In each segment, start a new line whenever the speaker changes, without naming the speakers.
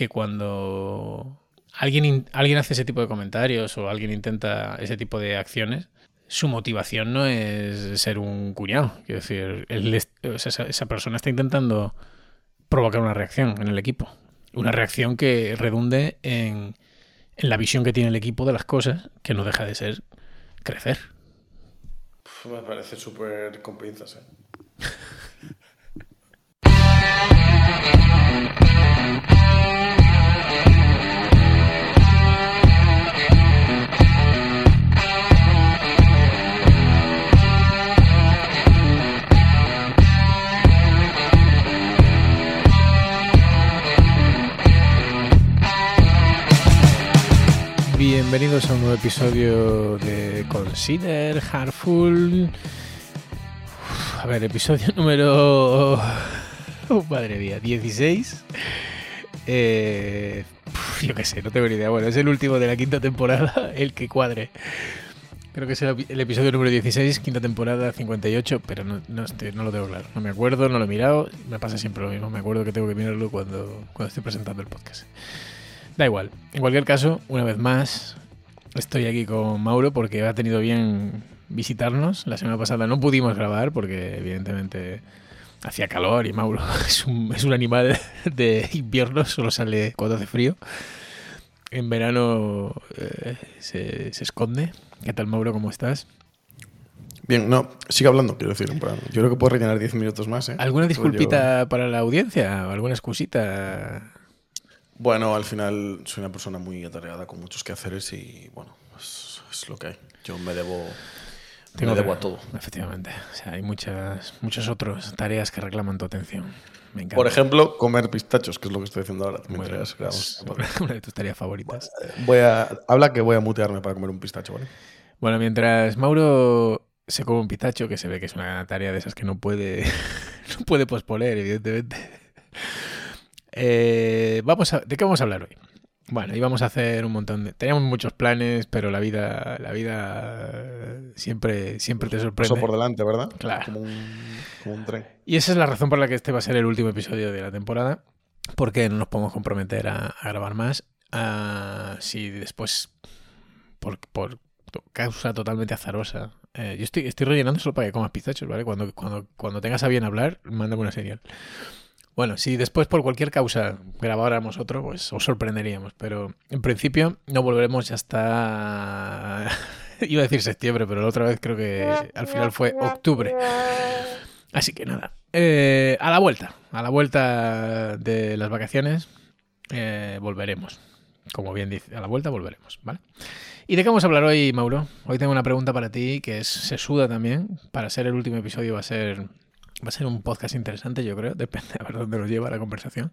que cuando alguien, alguien hace ese tipo de comentarios o alguien intenta ese tipo de acciones, su motivación no es ser un cuñado. Quiero decir, él es- o sea, esa, esa persona está intentando provocar una reacción en el equipo. Una reacción que redunde en, en la visión que tiene el equipo de las cosas, que no deja de ser crecer.
Me parece súper con pinzas, ¿eh?
Bienvenidos a un nuevo episodio de Consider Heartful. Uf, A ver, episodio número. Oh, madre mía, 16. Eh, yo qué sé, no tengo ni idea. Bueno, es el último de la quinta temporada, el que cuadre. Creo que es el, episodio número 16, quinta temporada 58, pero no, no, no lo tengo claro. No me acuerdo, no lo he mirado. Me pasa siempre lo mismo. Me acuerdo que tengo que mirarlo cuando, cuando estoy presentando el podcast. Da igual. En cualquier caso, una vez más, estoy aquí con Mauro porque ha tenido bien visitarnos. La semana pasada no pudimos grabar porque evidentemente hacía calor y Mauro es un, es un animal de invierno, solo sale cuando hace frío. En verano eh, se, se esconde. ¿Qué tal, Mauro? ¿Cómo estás?
Bien, no, sigue hablando, quiero decir. Yo creo que puedo rellenar 10 minutos más, ¿eh?
¿Alguna disculpita para la audiencia? ¿O alguna excusita?
Bueno, al final soy una persona muy atareada con muchos quehaceres y, bueno, es, es lo que hay. Yo me debo, me debo a todo.
Efectivamente. O sea, hay muchas, muchas otras tareas que reclaman tu atención. Me encanta.
Por ejemplo, comer pistachos, que es lo que estoy haciendo ahora.
Bueno,
Mientras
es
grabamos.
una de tus tareas favoritas.
Voy a, habla que voy a mutearme para comer un pistacho, ¿vale?
Bueno, mientras Mauro se come un pistacho, que se ve que es una tarea de esas que no puede, no puede posponer, evidentemente. Eh, vamos a, ¿De qué vamos a hablar hoy? Bueno, íbamos a hacer un montón de... Teníamos muchos planes, pero la vida, la vida siempre, siempre te sorprende.
Paso por delante, ¿verdad?
Claro.
Como un, como un tren.
Y esa es la razón por la que este va a ser el último episodio de la temporada, porque no nos podemos comprometer a, a grabar más. Ah, si después, por, por causa totalmente azarosa, eh, yo estoy, estoy rellenando solo para que comas pistachos, ¿vale? Cuando, cuando, cuando tengas a bien hablar, mándame una señal. Bueno, si después por cualquier causa grabáramos otro, pues os sorprenderíamos, pero en principio no volveremos hasta... Iba a decir septiembre, pero la otra vez creo que al final fue octubre. Así que nada, eh, a la vuelta, a la vuelta de las vacaciones, eh, volveremos. Como bien dice, a la vuelta volveremos, ¿vale? ¿Y de qué vamos a hablar hoy, Mauro? Hoy tengo una pregunta para ti que es sesuda también. Para ser el último episodio va a ser va a ser un podcast interesante, yo creo. Depende a ver dónde nos lleva la conversación.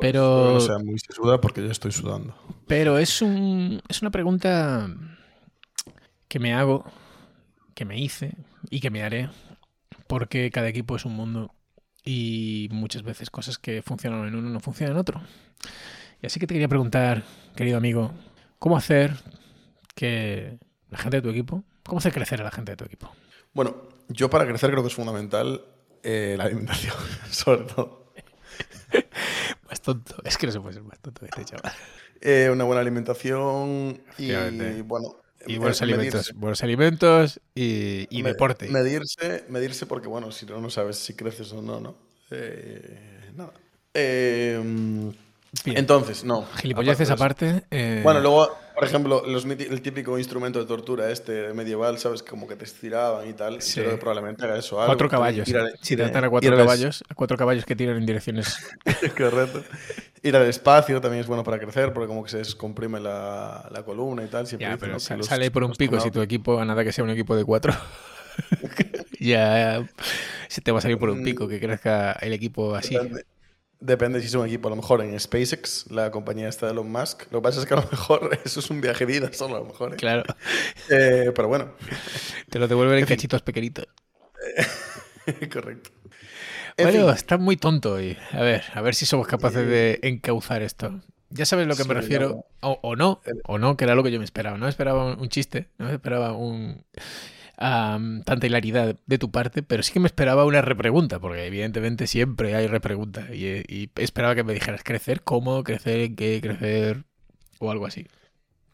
Pero-
No sea muy sesuda porque yo estoy sudando.
Pero es un es una pregunta que me hago, que me hice y que me haré, porque cada equipo es un mundo y muchas veces cosas que funcionan en uno no funcionan en otro. Y así que te quería preguntar, querido amigo, ¿cómo hacer que la gente de tu equipo, cómo hacer crecer a la gente de tu equipo?
Bueno, yo para crecer creo que es fundamental eh, la alimentación, sobre todo.
Más tonto, es que no se puede ser más tonto que este chaval.
Eh, una buena alimentación y, bueno...
Y buenos alimentos,
medirse.
buenos alimentos y, y
Me-
deporte.
Medirse, medirse porque, bueno, si no, no sabes si creces o no, ¿no? Eh, nada. Eh,
Bien.
entonces, no.
Gilipolleces
aparte
aparte. eh,
Bueno, luego, por ejemplo, los el típico instrumento de tortura este medieval, ¿sabes? Como que te estiraban y tal.
Sí.
Que probablemente haga eso. algo.
Cuatro caballos.
Ir
Si
ir a-
a cuatro
ir
caballos, a cuatro caballos que tiran en direcciones.
Correcto. Ir al espacio también es bueno para crecer, porque como que se descomprime la, la columna y tal. Siempre
ya,
dicen,
pero
los-
sale por un pico si tu equipo, a nada que sea un equipo de cuatro. ya se te va a salir por un pico que crezca el equipo así.
Depende si es un equipo, a lo mejor en SpaceX, la compañía esta de Elon Musk. Lo que pasa es que a lo mejor eso es un viaje de ida solo, a lo mejor. ¿eh?
Claro,
Eh, pero bueno,
te lo devuelven en cachitos pequeñitos.
correcto. En
Bueno,
fin,
está muy tonto hoy. A ver, a ver si somos capaces de encauzar esto. Ya sabes lo que me refiero, o, o no, o no, que era lo que yo me esperaba. No me esperaba un, un chiste, no me esperaba un... tanta hilaridad de tu parte, pero sí que me esperaba una repregunta, porque evidentemente siempre hay repregunta. Y, y esperaba que me dijeras crecer, cómo, crecer en qué, crecer o algo así.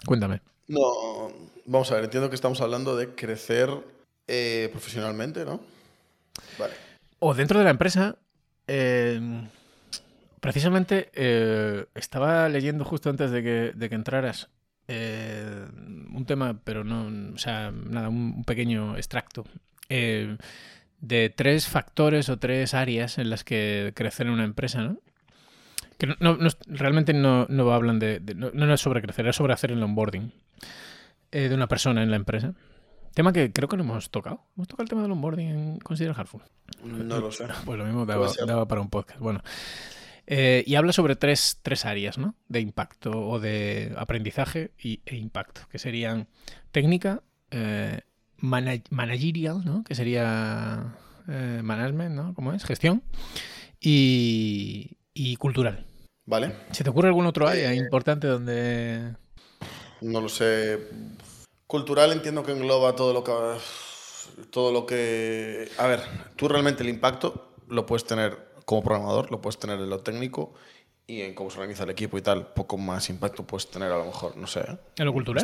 Cuéntame.
No, vamos a ver, entiendo que estamos hablando de crecer eh, profesionalmente, ¿no? Vale.
O dentro de la empresa, eh, precisamente eh, estaba leyendo justo antes de que, de que entraras eh, un tema, pero no, o sea, nada, un, pequeño extracto eh, de tres factores o tres áreas en las que crecer en una empresa, ¿no? Que no, no- no- realmente no, no hablan de, de- no, no es sobre crecer, es sobre hacer el onboarding eh, de una persona en la empresa. Tema que creo que no hemos tocado. Hemos tocado el tema del onboarding en Consider Hardful.
No lo sé.
Pues lo mismo daba para un podcast. Bueno. Eh, y habla sobre tres, tres áreas, ¿no? De impacto o de aprendizaje y, e impacto, que serían técnica, eh, mana- managerial, ¿no? Que sería eh, management, ¿no? ¿Cómo es? Gestión. Y, y cultural.
Vale.
¿Se te ocurre algún otro área importante donde...
No lo sé. Cultural entiendo que engloba todo lo que. Todo lo que. A ver, tú realmente el impacto lo puedes tener como programador, lo puedes tener en lo técnico y en cómo se organiza el equipo y tal. Poco más impacto puedes tener, a lo mejor, no sé. ¿eh?
¿En lo cultural?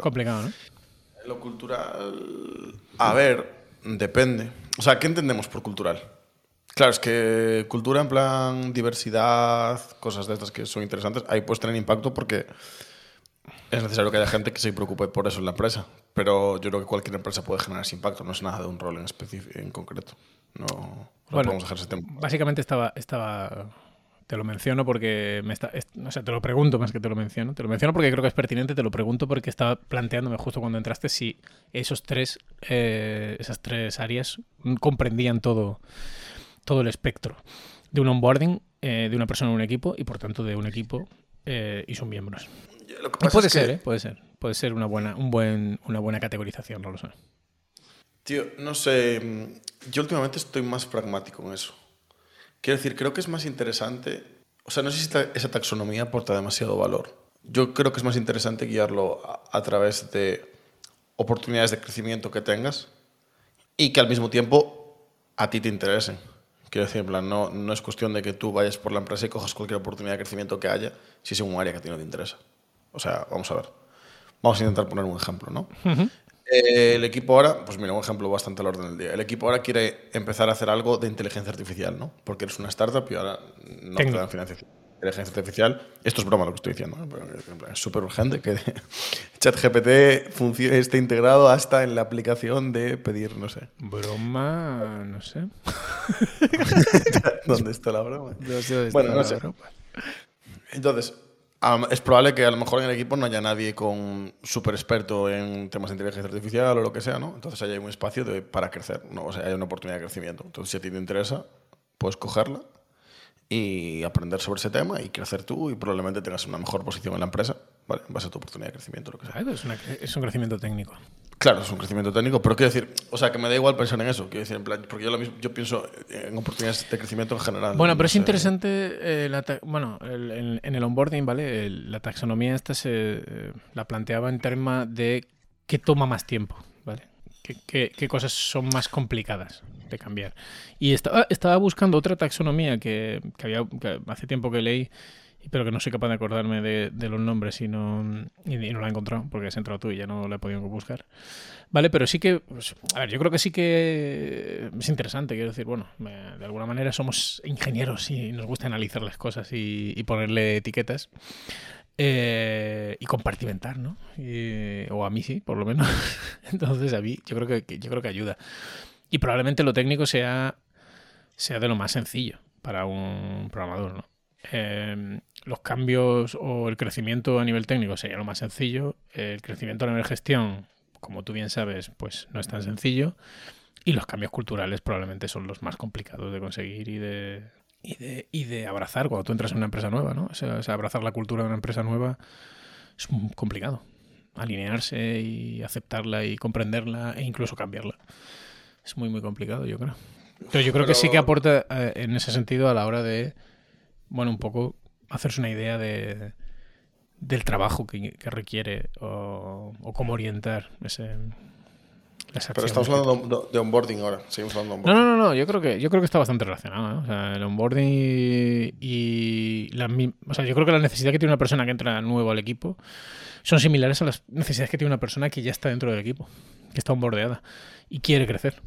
Complicado, ¿no?
En lo cultural. A ver, depende. O sea, ¿qué entendemos por cultural? Claro, es que cultura en plan diversidad, cosas de estas que son interesantes, ahí puedes tener impacto porque es necesario que haya gente que se preocupe por eso en la empresa. Pero yo creo que cualquier empresa puede generar ese impacto, no es nada de un rol en, específico, en concreto. No, no
Bueno,
podemos dejar ese tema.
Básicamente estaba, estaba. Te lo menciono porque me está. es- O sea, te lo pregunto más que te lo menciono. Te lo menciono porque creo que es pertinente, te lo pregunto porque estaba planteándome justo cuando entraste si esos tres. eh, esas tres áreas comprendían todo. todo el espectro de un onboarding eh, de una persona en un equipo y por tanto de un equipo eh, y sus miembros.
Lo que pasa
puede
es que-
ser, ¿eh? Puede ser. Puede ser una buena, un buen, una buena categorización, no lo sé.
Tío, no sé. mm, Yo últimamente estoy más pragmático en eso. Quiero decir, creo que es más interesante. O sea, no sé si esta- esa taxonomía aporta demasiado valor. Yo creo que es más interesante guiarlo a, a través de oportunidades de crecimiento que tengas y que al mismo tiempo a ti te interesen. Quiero decir, en plan, no, no es cuestión de que tú vayas por la empresa y cojas cualquier oportunidad de crecimiento que haya si es en un área que a ti no te interesa. O sea, vamos a ver. Vamos a intentar poner un ejemplo, ¿no? Eh, el equipo ahora, pues mira, un ejemplo bastante al orden del día. El equipo ahora quiere empezar a hacer algo de inteligencia artificial, ¿no? Porque eres una startup y ahora no te
Técnico.
dan financiación. Inteligencia artificial, esto es broma lo que estoy diciendo, ¿eh? Pero, en plan, es súper urgente que ChatGPT esté integrado hasta en la aplicación de pedir, no sé.
Broma, no sé.
¿Dónde está la broma?
No sé dónde
Bueno, no
la
sé.
broma.
Entonces, es probable que a lo mejor en el equipo no haya nadie con súper experto en temas de inteligencia artificial o lo que sea, ¿no? Entonces hay un espacio para crecer, ¿no? O sea, hay una oportunidad de crecimiento. Entonces, si a ti te interesa, puedes cogerla y aprender sobre ese tema y crecer tú y probablemente tengas una mejor posición en la empresa, ¿vale? En base a tu oportunidad de crecimiento, lo que sea.
Es un crecimiento técnico.
Claro, es un crecimiento técnico, pero quiero decir, o sea, que me da igual pensar en eso, quiero decir, en plan, porque yo, lo mismo, yo pienso en oportunidades de crecimiento en general.
Bueno, pero
no
es
sé.
interesante, eh, la bueno, el- en, en el onboarding, ¿vale? El- la taxonomía esta se eh, la planteaba en tema de qué toma más tiempo, ¿vale? ¿Qué, qué- qué cosas son más complicadas de cambiar? Y estaba, estaba buscando otra taxonomía que, que había, que hace tiempo que leí, pero que no soy capaz de acordarme de, los nombres y no, y, no la he encontrado porque has entrado tú y ya no la he podido buscar. Vale, pero sí que, pues, a ver, yo creo que sí que es interesante, quiero decir, bueno, de alguna manera somos ingenieros y nos gusta analizar las cosas y, ponerle etiquetas eh, y compartimentar, ¿no? O a mí sí, por lo menos. Entonces a mí yo creo que- yo creo que ayuda. Y probablemente lo técnico sea, sea de lo más sencillo para un programador, ¿no? Eh, los cambios o el crecimiento a nivel técnico sería lo más sencillo. El crecimiento a nivel gestión, como tú bien sabes, pues no es tan sencillo. Y los cambios culturales probablemente son los más complicados de conseguir y de, y de, y de abrazar cuando tú entras en una empresa nueva, ¿no? O sea, o sea, abrazar la cultura de una empresa nueva es complicado. Alinearse y aceptarla y comprenderla e incluso cambiarla. Es muy, muy complicado, yo creo. Pero yo creo que sí que aporta eh, en ese sentido a la hora de, bueno, un poco hacerse una idea de, del trabajo que, que requiere o, o cómo orientar ese,
Pero estamos hablando de onboarding ahora. Seguimos hablando de onboarding.
No, no, no, no. Yo creo que, yo creo que está bastante relacionado. ¿eh? O sea, el onboarding y, la, o sea, yo creo que la necesidad que tiene una persona que entra nuevo al equipo son similares a las necesidades que tiene una persona que ya está dentro del equipo, que está onboardeada y quiere crecer.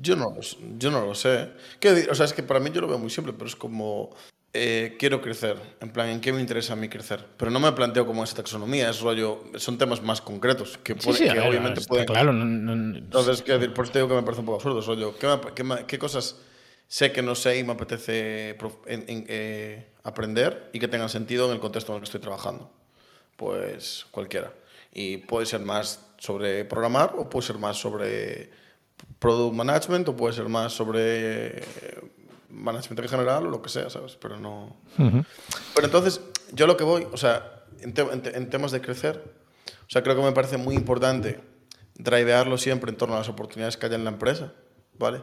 Yo, no, yo no lo sé. ¿Qué, o sea, es que para mí yo lo veo muy simple, pero es como eh, quiero crecer, en plan, ¿en qué me interesa a mí crecer? Pero no me planteo como esa taxonomía, es rollo, son temas más concretos, que, obviamente pueden...
Claro,
Entonces, quiero decir, por eso digo que me parece un poco absurdo, es rollo, ¿qué, cosas sé que no sé y me apetece eh, aprender y que tengan sentido en el contexto en el que estoy trabajando? Pues cualquiera. Y puede ser más sobre programar o puede ser más sobre product management o puede ser más sobre management en general o lo que sea, ¿sabes? Pero no... Pero entonces, yo lo que voy, o sea, en, temas de crecer, o sea, creo que me parece muy importante drivearlo siempre en torno a las oportunidades que haya en la empresa, ¿vale?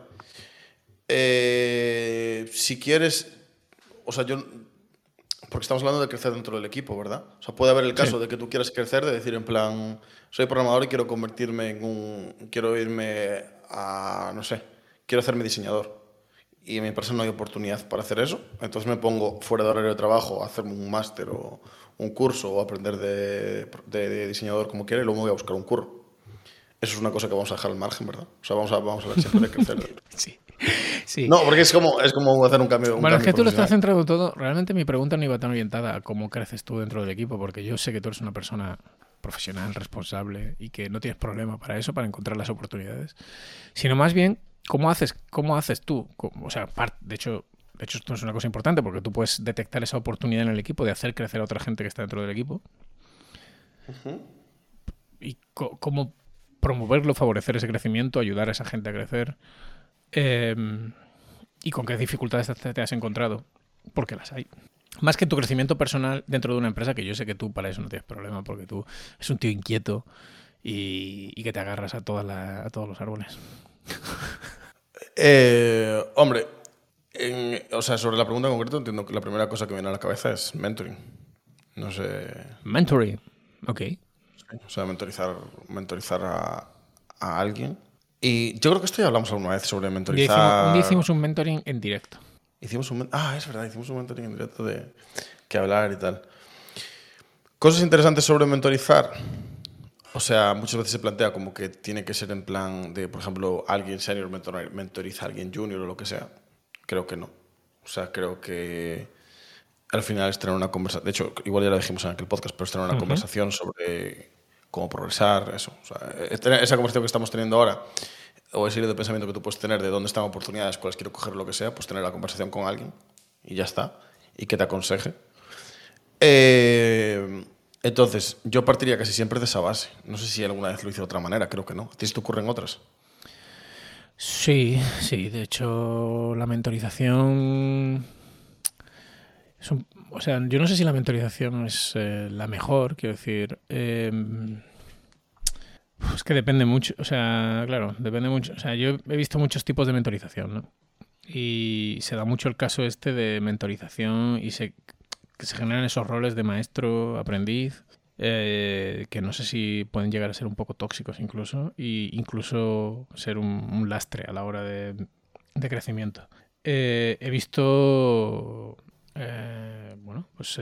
Eh, si quieres, o sea, yo, porque estamos hablando de crecer dentro del equipo, ¿verdad? O sea, puede haber el caso de que tú quieras crecer, de decir en plan, soy programador y quiero convertirme en un, quiero irme a, no sé, quiero hacerme diseñador y en mi empresa no hay oportunidad para hacer eso. Entonces me pongo fuera de horario de trabajo a hacerme un máster o un curso o aprender de, de, diseñador como quiera y luego me voy a buscar un curro. Eso es una cosa que vamos a dejar al margen, ¿verdad? O sea, vamos a, vamos a ver siempre de crecer.
sí. Sí.
No, porque es como, es como hacer un cambio.
bueno, es que tú lo estás centrado todo. Realmente mi pregunta no iba tan orientada a cómo creces tú dentro del equipo, porque yo sé que tú eres una persona profesional, responsable y que no tienes problema para eso, para encontrar las oportunidades, sino más bien ¿Cómo haces, cómo haces tú? O sea, de hecho, de hecho, esto es una cosa importante porque tú puedes detectar esa oportunidad en el equipo de hacer crecer a otra gente que está dentro del equipo. Y cómo promoverlo, favorecer ese crecimiento, ayudar a esa gente a crecer. Em, y con qué dificultades te has encontrado. Porque las hay. Más que tu crecimiento personal dentro de una empresa, que yo sé que tú para eso no tienes problema, porque tú es un tío inquieto y, que te agarras a, todas a todos los árboles.
Eh, hombre, o sea, sobre la pregunta en concreto, entiendo que la primera cosa que viene a la cabeza es mentoring. No sé.
Mentoring, ok.
o sea, mentorizar, mentorizar a, alguien. Y yo creo que esto ya hablamos alguna vez sobre mentorizar.
Un día hicimos un mentoring en directo.
Hicimos un Ah, es verdad, hicimos un mentoring en directo de que hablar y tal. Cosas interesantes sobre mentorizar. O sea, muchas veces se plantea como que tiene que ser en plan de, por ejemplo, alguien senior mentoriza a alguien junior o lo que sea. Creo que no. O sea, creo que al final es tener una conversación. De hecho, igual ya lo dijimos en aquel podcast, pero es tener una conversación sobre cómo progresar, eso. Esa conversación que estamos teniendo ahora, o ese de pensamiento que tú puedes tener de dónde están oportunidades, cuáles quiero coger, lo que sea, pues tener la conversación con alguien y ya está. Y que te aconseje. Eh entonces, yo partiría casi siempre de esa base. No sé si alguna vez lo hice de otra manera, creo que no. ¿A ti te ocurren otras?
Sí, sí. De hecho, la mentorización. O sea, yo no sé si la mentorización es eh, la mejor, quiero decir. Em, es que depende mucho. O sea, claro, depende mucho. O sea, yo he visto muchos tipos de mentorización, ¿no? Y se da mucho el caso este de mentorización y se generan esos roles de maestro, aprendiz, eh, que no sé si pueden llegar a ser un poco tóxicos incluso, e incluso ser un, lastre a la hora de, crecimiento. Eh, he visto, eh, bueno, pues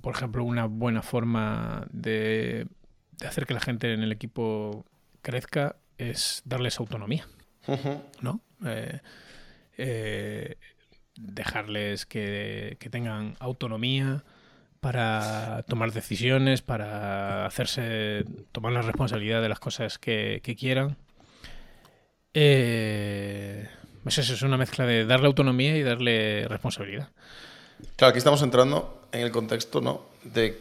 por ejemplo, una buena forma de, hacer que la gente en el equipo crezca es darles autonomía, ¿no? dejarles que, tengan autonomía para tomar decisiones, para hacerse, tomar la responsabilidad de las cosas que, quieran. Eh, pues eso es una mezcla de darle autonomía y darle responsabilidad.
Claro, aquí estamos entrando en el contexto, ¿no? De,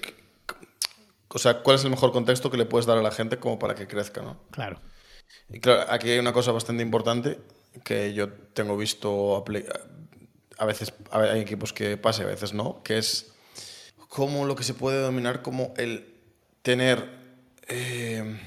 o sea, ¿cuál es el mejor contexto que le puedes dar a la gente como para que crezca, ¿no?
Claro.
Y claro, aquí hay una cosa bastante importante que yo tengo visto a veces hay equipos que pasa y a veces no, que es como lo que se puede denominar como el tener, eh,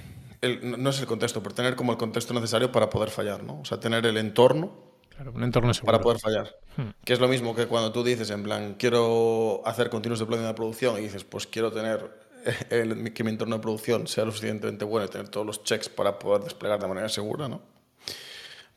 no es el contexto, pero tener como el contexto necesario para poder fallar, ¿no? O sea, tener el entorno,
claro, un entorno
para poder fallar. Hmm. Que es lo mismo que cuando tú dices, en plan, quiero hacer continuos deployment de producción y dices, pues quiero tener el- que mi entorno de producción sea lo suficientemente bueno y tener todos los checks para poder desplegar de manera segura, ¿no?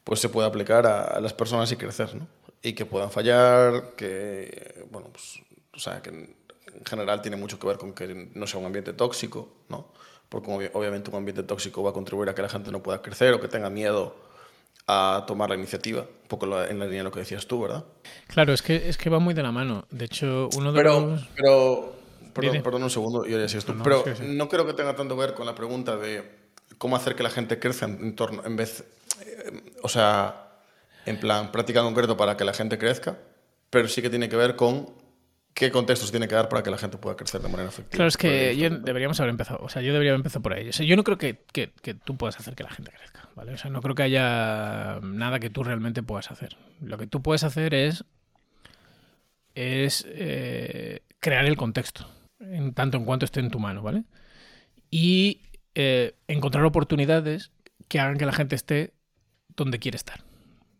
Pues se puede aplicar a, a las personas y crecer, ¿no? Y que puedan fallar, que, bueno, pues, o sea, que en general tiene mucho que ver con que no sea un ambiente tóxico, ¿no? Porque obvi- obviamente un ambiente tóxico va a contribuir a que la gente no pueda crecer o que tenga miedo a tomar la iniciativa, un poco en la línea de lo que decías tú, ¿verdad?
Claro, es que, es que va muy de la mano. De hecho, uno de
Pero,
los...
pero perdón, perdón un segundo, yo ya sé esto.
No,
pero
sí, sí.
no creo que tenga tanto que ver con la pregunta de cómo hacer que la gente crezca en, en torno, en vez, eh, o sea, en plan, práctica en concreto para que la gente crezca, pero sí que tiene que ver con qué contextos tiene que dar para que la gente pueda crecer de manera efectiva.
Claro, es que yo deberíamos haber empezado. O sea, yo debería haber empezado por ahí. O sea, yo no creo que, que- que tú puedas hacer que la gente crezca, ¿vale? O sea, no creo que haya nada que tú realmente puedas hacer. Lo que tú puedes hacer es. es eh, crear el contexto. En tanto en cuanto esté en tu mano, ¿vale? Y eh, encontrar oportunidades que hagan que la gente esté donde quiere estar.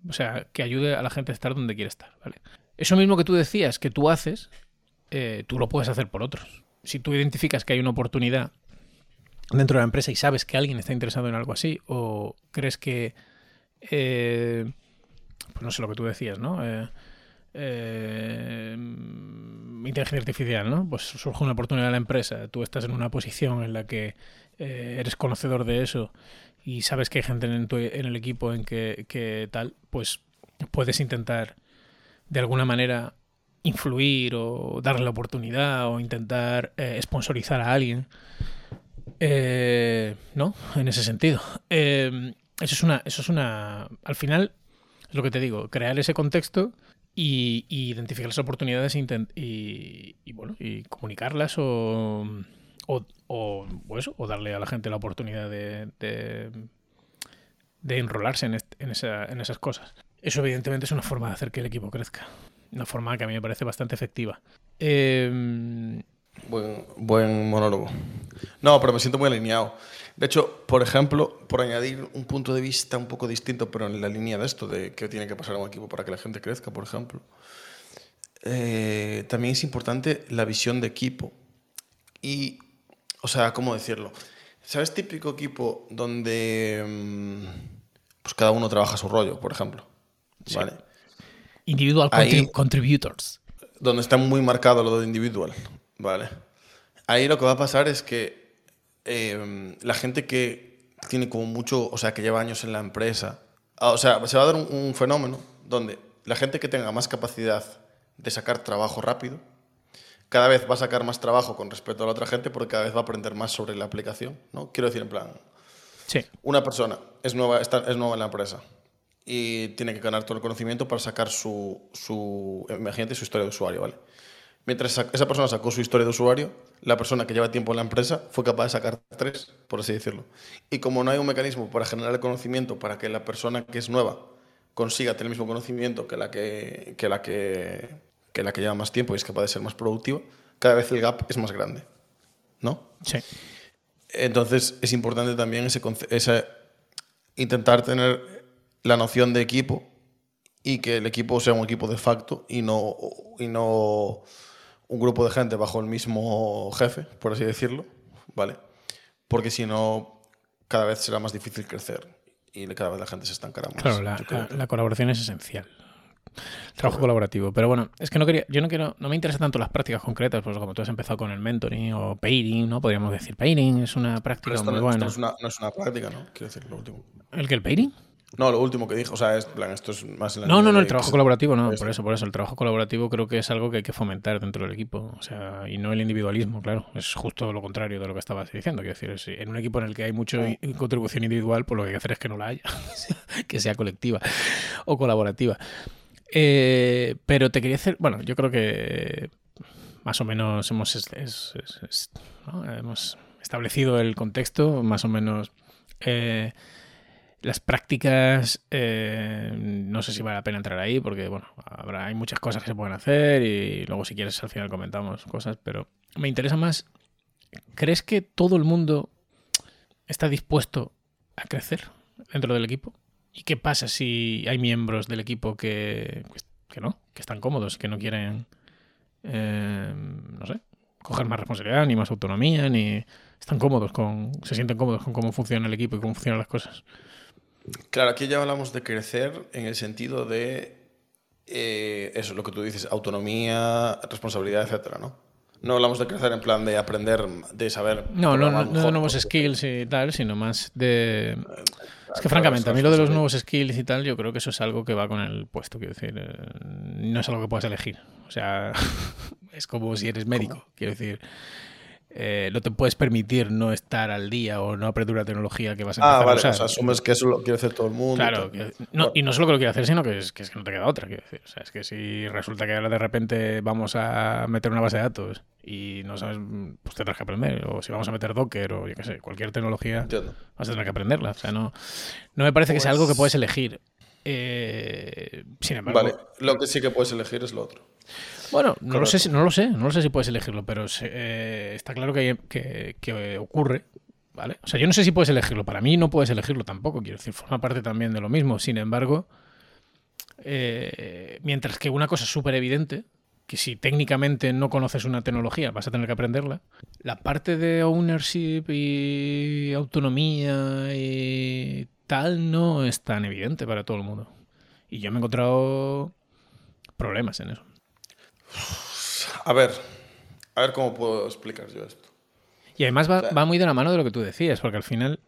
O sea, que ayude a la gente a estar donde quiere estar, ¿vale? Eso mismo que tú decías que tú haces, eh, tú lo puedes hacer por otros. Si tú identificas que hay una oportunidad dentro de la empresa y sabes que alguien está interesado en algo así, o crees que, eh, pues no sé lo que tú decías, ¿no? Eh, eh, inteligencia artificial, ¿no? Pues surge una oportunidad en la empresa, tú estás en una posición en la que eh, eres conocedor de eso y sabes que hay gente en, tu- en el equipo en que, que tal, pues puedes intentar de alguna manera influir o darle la oportunidad o intentar eh, sponsorizar a alguien. Eh, ¿No? En ese sentido. Eh, eso es una. Eso es una. Al final, es lo que te digo, crear ese contexto y, identificar las oportunidades e y, bueno, y comunicarlas o. O, o, darle a la gente la oportunidad de, de, enrolarse en, est- en, esa- en esas cosas. Eso evidentemente es una forma de hacer que el equipo crezca. Una forma que a mí me parece bastante efectiva. Eh,
Buen, buen monólogo. No, pero me siento muy alineado. De hecho, por ejemplo, por añadir un punto de vista un poco distinto, pero en la línea de esto, de qué tiene que pasar un equipo para que la gente crezca, por ejemplo, eh, también es importante la visión de equipo. Y, o sea, ¿cómo decirlo? ¿Sabes típico equipo donde mm, pues cada uno trabaja su rollo, por ejemplo?
Sí.
¿Vale?
individual
Ahí-
contributors.
donde está muy marcado lo de individual, ¿vale? Ahí lo que va a pasar es que eh, la gente que tiene como mucho, o sea, que lleva años en la empresa, ah, o sea, se va a dar un, un fenómeno donde la gente que tenga más capacidad de sacar trabajo rápido, cada vez va a sacar más trabajo con respecto a la otra gente porque cada vez va a aprender más sobre la aplicación, ¿no? Quiero decir, en plan,
Sí.
una persona es nueva, está- es nueva en la empresa y tiene que ganar todo el conocimiento para sacar su, su, imagínate, su historia de usuario, ¿vale? Mientras esa- persona sacó su historia de usuario, la persona que lleva tiempo en la empresa fue capaz de sacar tres, por así decirlo. Y como no hay un mecanismo para generar el conocimiento para que la persona que es nueva consiga tener el mismo conocimiento que la que, que la que, que la que lleva más tiempo y es capaz de ser más productiva, cada vez el gap es más grande, ¿no?
Sí.
Entonces es importante también ese intentar tener la noción de equipo y que el equipo sea un equipo de facto y no, y no un grupo de gente bajo el mismo jefe, por así decirlo, ¿vale? Porque si no, cada vez será más difícil crecer y cada vez la gente se estancará más.
Claro, la, la- colaboración es esencial. El trabajo colaborativo. Pero bueno, es que no quería, yo no quiero, no me interesan tanto las prácticas concretas, pues como tú has empezado con el mentoring o pairing, ¿no? Podríamos decir pairing es una
Pero
práctica
esto,
muy buena.
no es una, no es una práctica, ¿no? Quiero decir, lo último.
¿El que el pairing?
No, lo último que dijo, o sea, es, plan, esto es más en la
No, no, no, el trabajo colaborativo no, por eso, por eso. El trabajo colaborativo creo que es algo que hay que fomentar dentro del equipo. O sea, y no el individualismo, claro. Es justo lo contrario de lo que estabas diciendo. Quiero decir, es- en un equipo en el que hay mucha contribución individual, pues lo que hay que hacer es que no la haya, que sea colectiva o colaborativa. Eh, pero te quería hacer, bueno, yo creo que más o menos hemos, es- es- es- es- ¿no? hemos establecido el contexto, más o menos. eh, las prácticas, eh, no sé si vale la pena entrar ahí, porque bueno, habrá, hay muchas cosas que se pueden hacer y luego si quieres al final comentamos cosas, pero me interesa más, ¿crees que todo el mundo está dispuesto a crecer dentro del equipo? ¿Y qué pasa si hay miembros del equipo que, que no, que están cómodos, que no quieren, eh, no sé, coger más responsabilidad, ni más autonomía, ni están cómodos con, se sienten cómodos con cómo funciona el equipo y cómo funcionan las cosas.
Claro, aquí ya hablamos de crecer en el sentido de eh, eso, lo que tú dices, autonomía, responsabilidad, etcétera, ¿no? No hablamos de crecer en plan de aprender, de saber.
No, no, no, no de nuevos skills y tal, sino más de. Es que francamente, a mí lo de los nuevos skills y tal, yo creo que eso es algo que va con el puesto, quiero decir. eh, No es algo que puedas elegir. O sea, es como si eres médico, quiero decir. Eh, no te puedes permitir no estar al día o no aprender una tecnología que vas a empezar
Ah,
a
vale,
usar.
o sea, asumes que eso lo quiere hacer todo el mundo. y
Claro,
tal.
que- no, y no solo que lo quiero hacer, sino que es, que es que no te queda otra. Quiero decir. O sea, es que si resulta que ahora de repente vamos a meter una base de datos y no sabes, pues tendrás que aprender. O si vamos a meter Docker o yo qué sé, cualquier tecnología,
Entiendo.
vas a tener que aprenderla. O sea, no, no me parece que sea
Pues-
algo que puedes elegir. Eh, sin embargo,
Vale, lo que sí que puedes elegir es lo otro.
Bueno, no lo, sé, si- no lo sé, no lo sé si puedes elegirlo, pero se- eh, está claro que, que- que ocurre, ¿vale? O sea, yo no sé si puedes elegirlo, para mí no puedes elegirlo tampoco, quiero decir, forma parte también de lo mismo. Sin embargo, eh, mientras que una cosa es súper evidente, que si técnicamente no conoces una tecnología vas a tener que aprenderla, la parte de ownership y autonomía y tal no es tan evidente para todo el mundo. Y yo me he encontrado problemas en eso.
A ver, a ver cómo puedo explicar yo esto.
Y además va,
sea-
va muy de la mano de lo que tú decías, porque al final,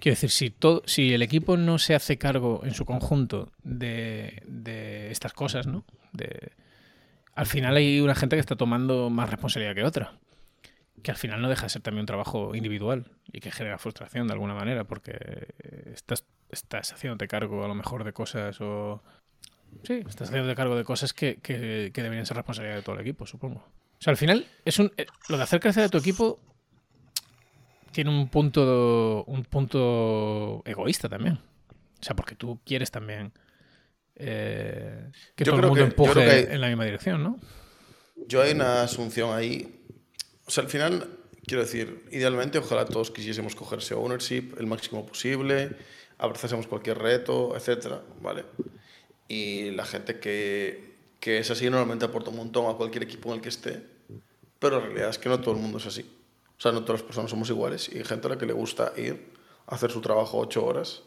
quiero decir, si, todo, si el equipo no se hace cargo en su conjunto de, de estas cosas, ¿no? De, al final hay una gente que está tomando más responsabilidad que otra. Que al final no deja de ser también un trabajo individual y que genera frustración de alguna manera, porque estás, estás haciéndote cargo a lo mejor de cosas o. Sí, estás haciéndote cargo de cosas que, que- que deberían ser responsabilidad de todo el equipo, supongo. O sea, al final, es un, eh, lo de hacer crecer a tu equipo tiene un punto, un punto egoísta también. O sea, porque tú quieres también eh, que
Yo
todo el mundo
que-
empuje
creo que hay-
en la misma dirección, ¿no?
Yo hay una asunción ahí. O sea, al final, quiero decir, idealmente, ojalá todos quisiésemos cogerse ownership el máximo posible, abrazásemos cualquier reto, etcétera, ¿vale? Y la gente que, que es así normalmente aporta un montón a cualquier equipo en el que esté, pero la realidad es que no todo el mundo es así. O sea, no todas las personas somos iguales y hay gente a la que le gusta ir hacer su trabajo ocho horas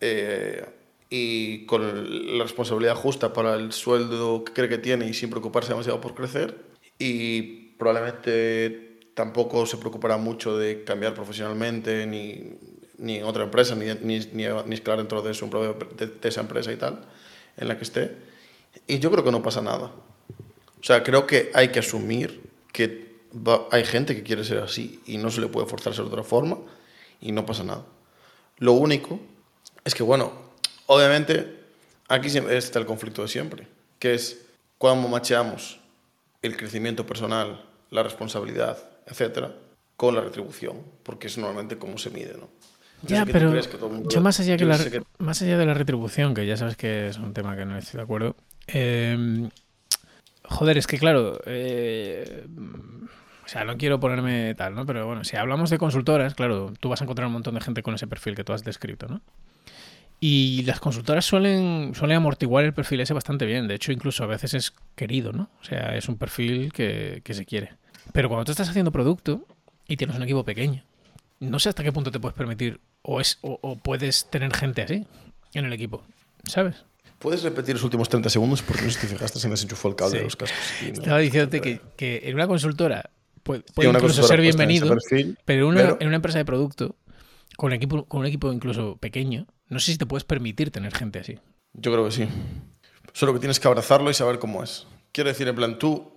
eh, y con la responsabilidad justa para el sueldo que cree que tiene y sin preocuparse demasiado por crecer. Y probablemente tampoco se preocupará mucho de cambiar profesionalmente ni, ni en otra empresa, ni, ni, ni, ni escalar dentro de, su, de, de esa empresa y tal, en la que esté. Y yo creo que no pasa nada. O sea, creo que hay que asumir que hay gente que quiere ser así y no se le puede forzar a ser de otra forma y no pasa nada. Lo único es que, bueno, obviamente aquí está el conflicto de siempre, que es cuando macheamos el crecimiento personal, la responsabilidad, etcétera, con la retribución, porque es normalmente como se mide, ¿no?
Ya, pero
crees que todo el mundo-
yo más allá, que
yo
la,
sé que-
más allá de la retribución, que ya sabes que es un tema que no estoy de acuerdo, eh, joder, es que claro, eh, o sea, no quiero ponerme tal, ¿no? Pero bueno, si hablamos de consultoras, claro, tú vas a encontrar un montón de gente con ese perfil que tú has descrito, ¿no? Y las consultoras suelen, suelen amortiguar el perfil ese bastante bien. De hecho, incluso a veces es querido, ¿no? O sea, es un perfil que, que se quiere. Pero cuando tú estás haciendo producto y tienes un equipo pequeño, no sé hasta qué punto te puedes permitir o, es, o, o puedes tener gente así en el equipo, ¿sabes?
¿Puedes repetir los últimos 30 segundos? Porque no sé si te fijaste, se me desenchufó el cable
Sí.
de los cascos. y no-
Estaba diciéndote que, que en una consultora puede,
Sí,
puede
una
incluso
consultora
ser bienvenido,
perfil,
pero, en una,
pero-
en una empresa de producto, con, equipo, con un equipo incluso pequeño, no sé si te puedes permitir tener gente así.
Yo creo que sí. Solo que tienes que abrazarlo y saber cómo es. Quiero decir, en plan, tú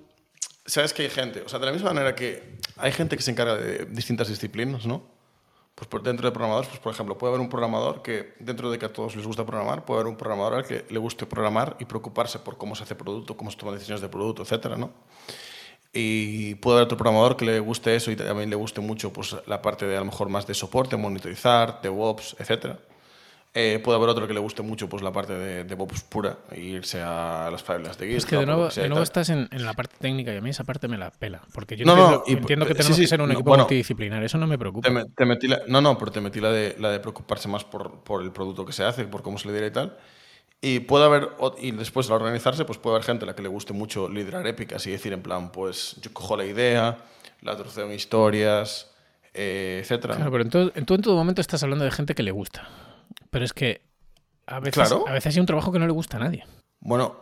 sabes que hay gente, o sea, de la misma manera que hay gente que se encarga de distintas disciplinas, ¿no? Pues por dentro de programadores, pues por ejemplo, puede haber un programador que dentro de que a todos les gusta programar, puede haber un programador al que le guste programar y preocuparse por cómo se hace producto, cómo se toman decisiones de producto, etcétera, ¿no? Y puede haber otro programador que le guste eso y también le guste mucho pues, la parte de a lo mejor más de soporte, monitorizar, DevOps, etcétera. Eh, puede haber otro que le guste mucho pues, la parte de DevOps pura e irse a las filas de GitHub.
Es que de nuevo, de nuevo estás en, en la parte técnica y a mí esa parte me la pela. Porque yo
No,
entiendo,
no, y-
entiendo que tenemos
sí,
que ser un
no,
equipo
bueno.
multidisciplinar, eso no me preocupa.
Te, te metí la, no, no, pero te metí la de, la de preocuparse más por, por el producto que se hace, por cómo se le dirá y tal. Y puede haber, y después al organizarse, pues puede haber gente a la que le guste mucho liderar épicas y decir en plan, pues yo cojo la idea, la trocedo en historias, eh, etcétera.
Claro, pero en todo, en todo, momento estás hablando de gente que le gusta. Pero es que a veces, a veces hay un trabajo que no le gusta a nadie.
Bueno,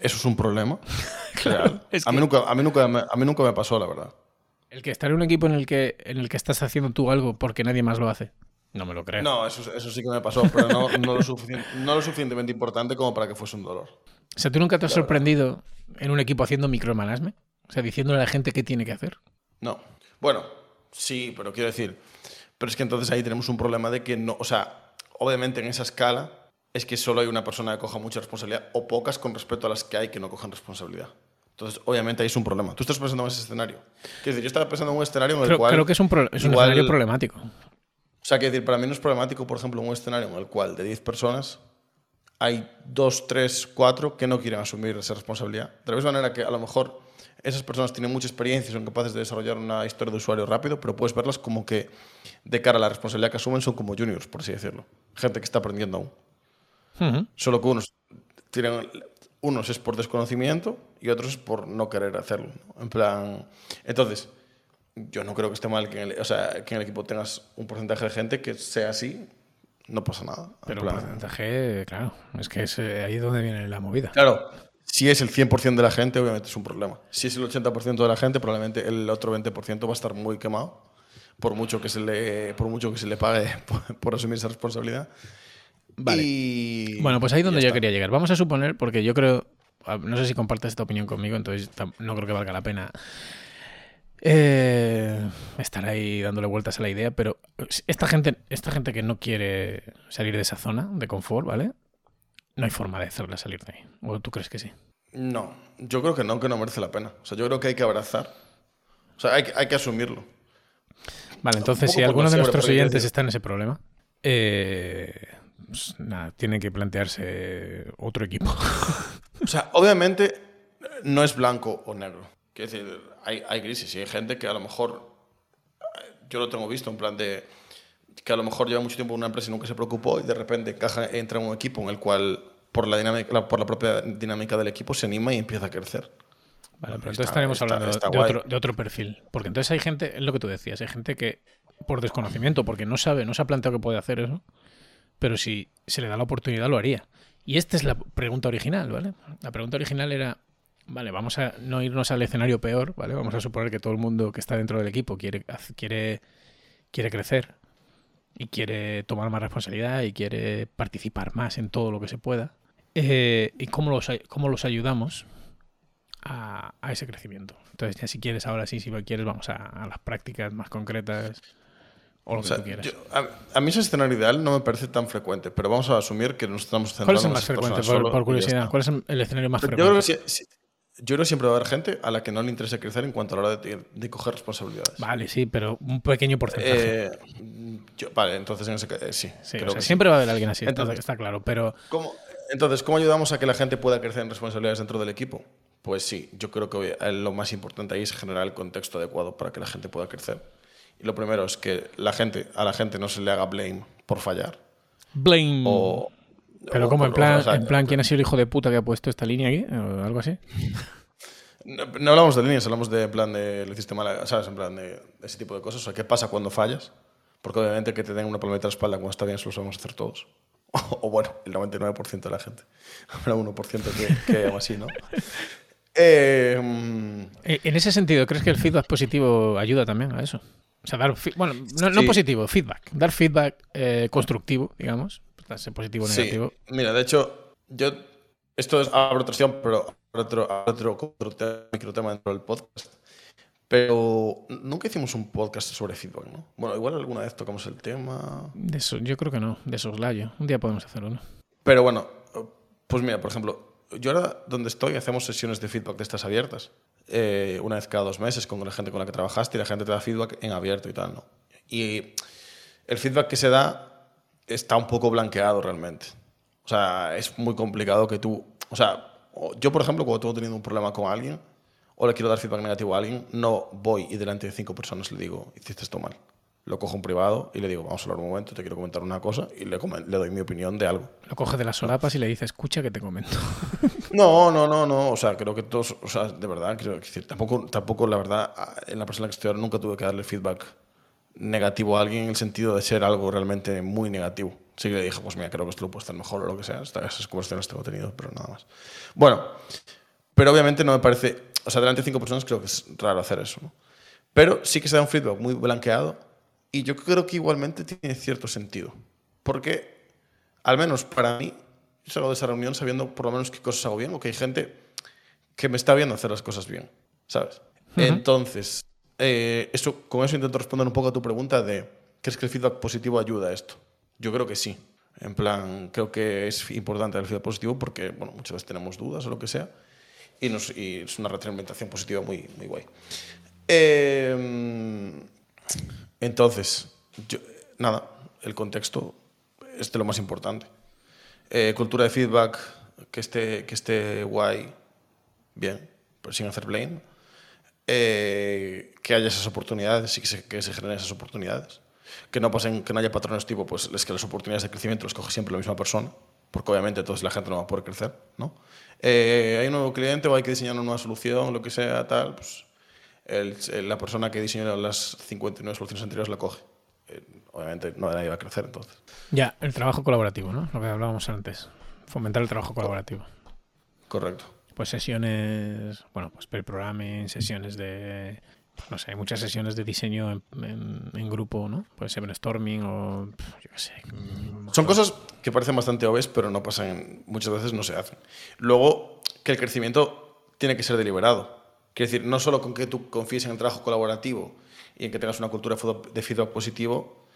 eso es un problema. claro, a, mí nunca, a, mí nunca, a mí nunca me pasó, la verdad.
El que estar en un equipo en el que, en el que estás haciendo tú algo porque nadie más lo hace. No me lo creo.
No, eso, eso sí que me pasó, pero no, no, lo suficientemente importante como para que fuese un dolor.
O sea, ¿tú nunca te has sorprendido en un equipo haciendo micromanagement? O sea, diciéndole a la gente qué tiene que hacer.
No. Bueno, sí, pero quiero decir. Pero es que entonces ahí tenemos un problema de que no. O sea, obviamente en esa escala es que solo hay una persona que coja mucha responsabilidad o pocas con respecto a las que hay que no cojan responsabilidad. Entonces, obviamente, ahí es un problema. Tú estás pensando en ese escenario. Quiero decir, yo estaba pensando en un escenario en el cual.
Creo que es un, es un escenario problemático.
O sea, quiero decir, para mí no es problemático, por ejemplo, un escenario en el cual de 10 personas hay 2, 3, 4 que no quieren asumir esa responsabilidad. De la misma manera que a lo mejor esas personas tienen mucha experiencia y son capaces de desarrollar una historia de usuario rápido, pero puedes verlas como que de cara a la responsabilidad que asumen son como juniors, por así decirlo. Gente que está aprendiendo aún. Solo que unos tienen unos es por desconocimiento y otros es por no querer hacerlo. En plan, entonces, yo no creo que esté mal que en el, o sea, que en el equipo tengas un porcentaje de gente que sea así, no pasa nada.
Pero el porcentaje, claro, es que es eh, ahí donde viene la movida.
Claro, si es el 100% de la gente, obviamente es un problema. Si es el 80% de la gente, probablemente el otro 20% va a estar muy quemado, por mucho que se le, por mucho que se le pague por, asumir esa responsabilidad.
Vale. Bueno, pues ahí es donde yo quería llegar. Vamos a suponer, porque yo creo, no sé si compartes esta opinión conmigo, entonces no creo que valga la pena eh, estar ahí dándole vueltas a la idea, pero esta gente, esta gente que no quiere salir de esa zona de confort, ¿vale? No hay forma de hacerla salir de ahí. ¿O tú crees que sí?
No, yo creo que no, que no merece la pena. O sea, yo creo que hay que abrazar. O sea, hay, hay que asumirlo.
Vale, entonces si alguno de nuestros oyentes está en ese problema, eh, pues nada, tiene que plantearse otro equipo.
o sea, obviamente no es blanco o negro. Quiero decir, hay, hay crisis y hay gente que a lo mejor, yo lo tengo visto en plan de que a lo mejor lleva mucho tiempo en una empresa y nunca se preocupó y de repente encaja, entra en un equipo en el cual por la, dinámica, por la propia dinámica del equipo se anima y empieza a crecer.
Vale, pero entonces estaremos hablando de, otro, de, otro, perfil. Porque entonces hay gente, es lo que tú decías, hay gente que por desconocimiento, porque no sabe, no se ha planteado que puede hacer eso, pero si se le da la oportunidad lo haría. Y esta es la pregunta original, ¿vale? La pregunta original era, vale, vamos a no irnos al escenario peor, ¿vale? Vamos a suponer que todo el mundo que está dentro del equipo quiere, quiere, quiere crecer y quiere tomar más responsabilidad y quiere participar más en todo lo que se pueda. Eh, ¿Y cómo los, cómo los ayudamos a, ese crecimiento? Entonces, ya si quieres, ahora sí, si quieres, vamos a, las prácticas más concretas. O lo que tú quieras.
a, mí ese escenario ideal no me parece tan frecuente, pero vamos a asumir que nos estamos
centrando ¿Cuál es el más frecuente, por, curiosidad? ¿Cuál es el escenario más frecuente?
Yo creo que yo creo que siempre va a haber gente a la que no le interesa crecer en cuanto a la hora de, coger responsabilidades.
Vale, sí, pero un pequeño porcentaje.
Eh, vale, entonces en ese, eh, sí.
siempre va a haber alguien así, entonces, está claro, pero...
¿cómo, entonces, ¿cómo ayudamos a que la gente pueda crecer en responsabilidades dentro del equipo? Pues sí, yo creo que lo más importante ahí es generar el contexto adecuado para que la gente pueda crecer. Y lo primero es que la gente, a la gente no se le haga blame por fallar.
Blame. O, pero como en plan, en plan, ¿quién ha sido el hijo de puta que ha puesto esta línea aquí? O algo así.
No, hablamos de líneas, hablamos de plan de lo hiciste mal, ¿sabes? En plan de, ese tipo de cosas. O sea, ¿qué pasa cuando fallas? Porque obviamente que te den una palmeta a la espalda cuando está bien, eso lo sabemos hacer todos. O, bueno, el 99% de la gente. Habrá 1% que, que así, ¿no?
Eh, en ese sentido, ¿crees que el feedback positivo ayuda también a eso? O sea, dar, bueno, no, positivo, feedback. Dar feedback eh, constructivo, digamos ser positivo o negativo.
Mira, de hecho, yo. Esto es otra opción, pero otro, otro, otro microtema dentro del podcast. Pero nunca hicimos un podcast sobre feedback, ¿no? Bueno, igual alguna vez tocamos el tema.
De eso, yo creo que no, de soslayo. Un día podemos hacerlo, ¿no?
Pero bueno, pues mira, por ejemplo, yo ahora donde estoy hacemos sesiones de feedback de estas abiertas. Eh, una vez cada dos meses con la gente con la que trabajaste y la gente te da feedback en abierto y tal, ¿no? Y el feedback que se da está un poco blanqueado realmente. O sea, es muy complicado que tú... O sea, yo, por ejemplo, cuando tengo teniendo un problema con alguien o le quiero dar feedback negativo a alguien, no voy y delante de cinco personas le digo, hiciste esto mal. lo cojo en privado y le digo, vamos a hablar un momento, te quiero comentar una cosa y le, le doy mi opinión de algo.
Lo coge de las solapas y le dice, escucha que te comento.
No, no, no, no. O sea, creo que todos, o sea, de verdad, quiero decir, tampoco, tampoco la verdad, en la persona que estoy ahora nunca tuve que darle feedback negativo a alguien en el sentido de ser algo realmente muy negativo. Sí que le dije, pues mira, creo que esto lo puede estar mejor o lo que sea. Esas conversaciones tengo tenido, pero nada más. Bueno, pero obviamente no me parece, o sea, delante de cinco personas creo que es raro hacer eso, ¿no? Pero sí que se da un feedback muy blanqueado y yo creo que igualmente tiene cierto sentido. Porque, al menos para mí, salgo de esa reunión sabiendo por lo menos qué cosas hago bien o que hay gente que me está viendo hacer las cosas bien, ¿sabes? Entonces, eh, eso, con eso intento responder un poco a tu pregunta de, ¿crees que el feedback positivo ayuda a esto? Yo creo que sí. En plan, creo que es importante el feedback positivo porque, bueno, muchas veces tenemos dudas o lo que sea y, es una retroalimentación positiva muy, muy guay. Eh, entonces, nada, el contexto es de lo más importante. Eh, cultura de feedback, que esté, que esté guay, bien, pero sin hacer blame. Eh, que haya esas oportunidades y que se, que se generen esas oportunidades. Que no, pasen, que no haya patrones tipo, pues es que las oportunidades de crecimiento las coge siempre la misma persona, porque obviamente entonces la gente no va a poder crecer. ¿no? Eh, hay un nuevo cliente o hay que diseñar una nueva solución, lo que sea, tal, pues la persona que diseñó las 59 soluciones anteriores la coge. Eh, obviamente no nadie va a crecer entonces.
Ya, el trabajo colaborativo, ¿no? Lo que hablábamos antes. Fomentar el trabajo colaborativo.
Correcto.
Pues sesiones, bueno, pues pre-programming, sesiones de, no sé, hay muchas sesiones de diseño en, grupo, ¿no? Puede ser brainstorming o yo qué sé.
Son cosas que parecen bastante obvias, pero no pasan, muchas veces no se hacen. Luego, que el crecimiento tiene que ser deliberado. Quiere decir, no solo con que tú confíes en el trabajo colaborativo y en que tengas una cultura de feedback positivo,